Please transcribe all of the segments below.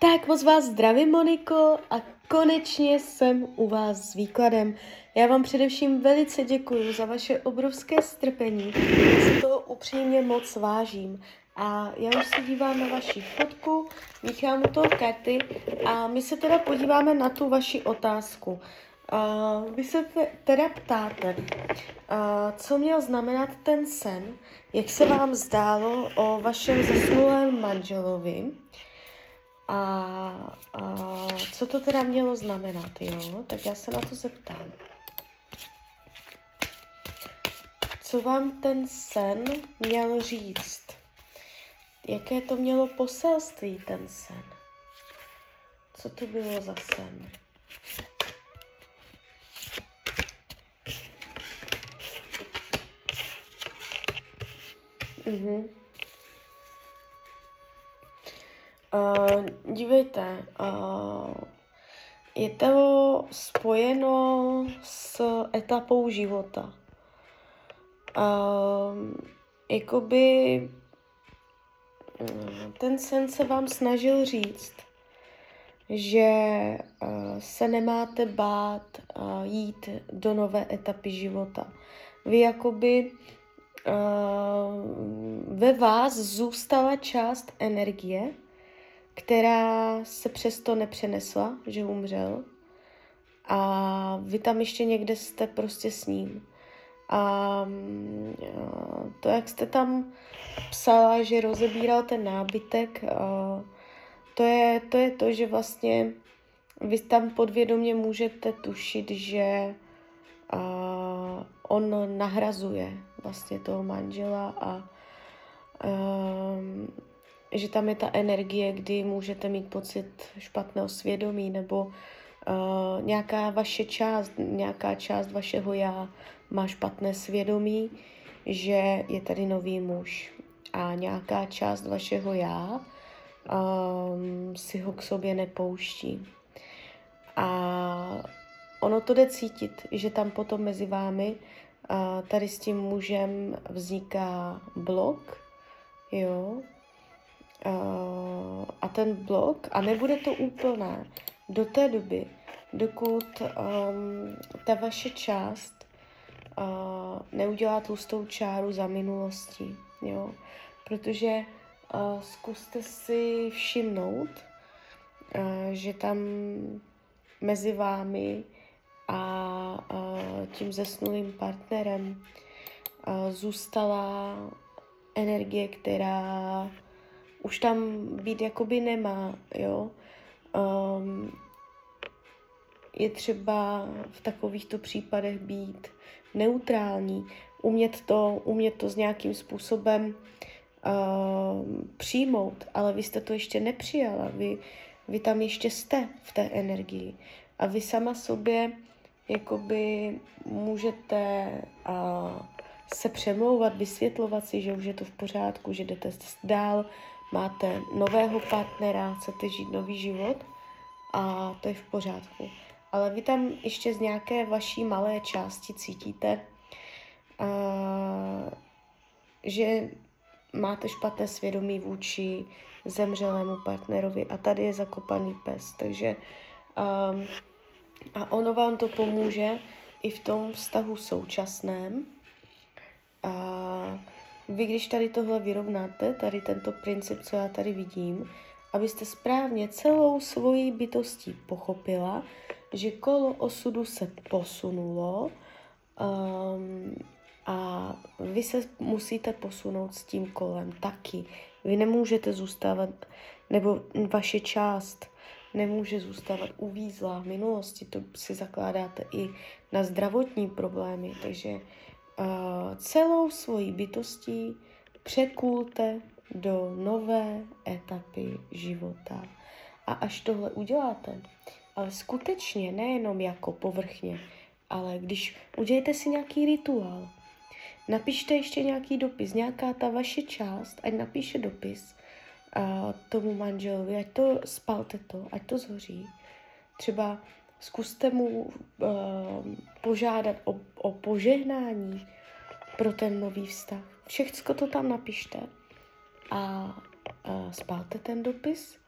Tak moc vás zdravím, Moniko, a konečně jsem u vás s výkladem. Já vám především velice děkuji za vaše obrovské strpení, si to upřímně moc vážím. A já už se dívám na vaši fotku, míchám toho karty a my se teda podíváme na tu vaši otázku. Uh, vy se te, teda ptáte, uh, co měl znamenat ten sen, jak se vám zdálo o vašem zesnulém manželovi, a, a co to teda mělo znamenat, jo? Tak já se na to zeptám. Co vám ten sen měl říct? Jaké to mělo poselství, ten sen? Co to bylo za sen? Mhm. Uh, dívejte, uh, je to spojeno s etapou života. Uh, jakoby ten sen se vám snažil říct, že uh, se nemáte bát uh, jít do nové etapy života. Vy jakoby uh, ve vás zůstala část energie, která se přesto nepřenesla, že umřel. A vy tam ještě někde jste prostě s ním. A to, jak jste tam psala, že rozebíral ten nábytek, to je, to je to, že vlastně vy tam podvědomě můžete tušit, že on nahrazuje vlastně toho manžela a že tam je ta energie, kdy můžete mít pocit špatného svědomí nebo uh, nějaká vaše část, nějaká část vašeho já má špatné svědomí, že je tady nový muž a nějaká část vašeho já um, si ho k sobě nepouští. A ono to jde cítit, že tam potom mezi vámi uh, tady s tím mužem vzniká blok, jo, uh, a ten blok, a nebude to úplné. Do té doby, dokud um, ta vaše část uh, neudělá tlustou čáru za minulostí, jo, protože uh, zkuste si všimnout, uh, že tam mezi vámi a uh, tím zesnulým partnerem uh, zůstala energie, která už tam být jakoby nemá, jo. Um, je třeba v takovýchto případech být neutrální, umět to, umět to s nějakým způsobem uh, přijmout, ale vy jste to ještě nepřijala, vy, vy tam ještě jste v té energii a vy sama sobě jakoby můžete uh, se přemlouvat, vysvětlovat si, že už je to v pořádku, že jdete dál, máte nového partnera, chcete žít nový život a to je v pořádku. Ale vy tam ještě z nějaké vaší malé části cítíte, uh, že máte špatné svědomí vůči zemřelému partnerovi a tady je zakopaný pes. Takže um, a ono vám to pomůže i v tom vztahu současném. Uh, vy, když tady tohle vyrovnáte, tady tento princip, co já tady vidím, abyste správně celou svojí bytostí pochopila, že kolo osudu se posunulo um, a vy se musíte posunout s tím kolem taky. Vy nemůžete zůstávat, nebo vaše část nemůže zůstávat uvízlá v minulosti, to si zakládáte i na zdravotní problémy, takže celou svoji bytostí překulte do nové etapy života. A až tohle uděláte, ale skutečně, nejenom jako povrchně, ale když udějete si nějaký rituál, napište ještě nějaký dopis, nějaká ta vaše část, ať napíše dopis uh, tomu manželovi, ať to spalte to, ať to zhoří. Třeba zkuste mu uh, požádat o, o požehnání pro ten nový vztah. Všechno to tam napište a spálte ten dopis,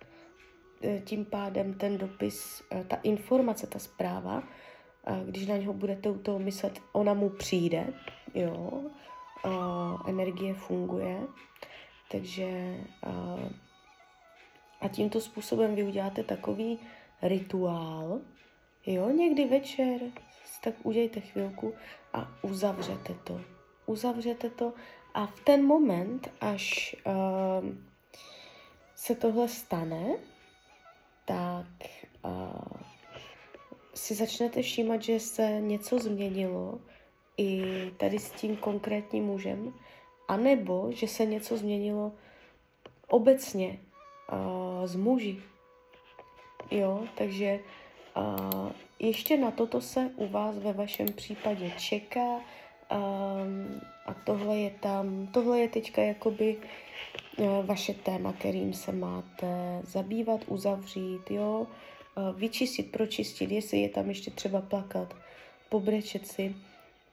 eh, tím pádem ten dopis, eh, ta informace, ta zpráva, když na něho budete u toho myslet, ona mu přijde, jo, energie funguje, takže a tímto způsobem vy uděláte takový rituál, jo, někdy večer, tak udějte chvilku a uzavřete to. Uzavřete to a v ten moment, až uh, se tohle stane, tak uh, si začnete všímat, že se něco změnilo i tady s tím konkrétním mužem, anebo že se něco změnilo obecně uh, z muži. Jo, takže uh, ještě na toto se u vás ve vašem případě čeká. Um, a tohle je tam, tohle je teďka jakoby uh, vaše téma, kterým se máte zabývat, uzavřít, jo, uh, vyčistit, pročistit, jestli je tam ještě třeba plakat, pobrečet si.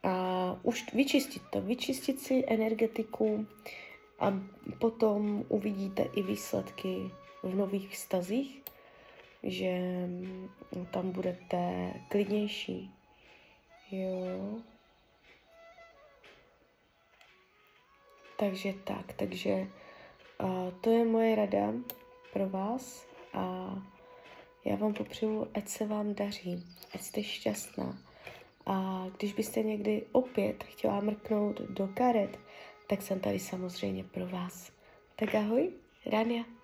A už vyčistit to, vyčistit si energetiku a potom uvidíte i výsledky v nových vztazích, že tam budete klidnější. Jo. Takže tak, takže uh, to je moje rada pro vás a já vám popřeju, ať se vám daří, ať jste šťastná. A když byste někdy opět chtěla mrknout do karet, tak jsem tady samozřejmě pro vás. Tak ahoj, Rania.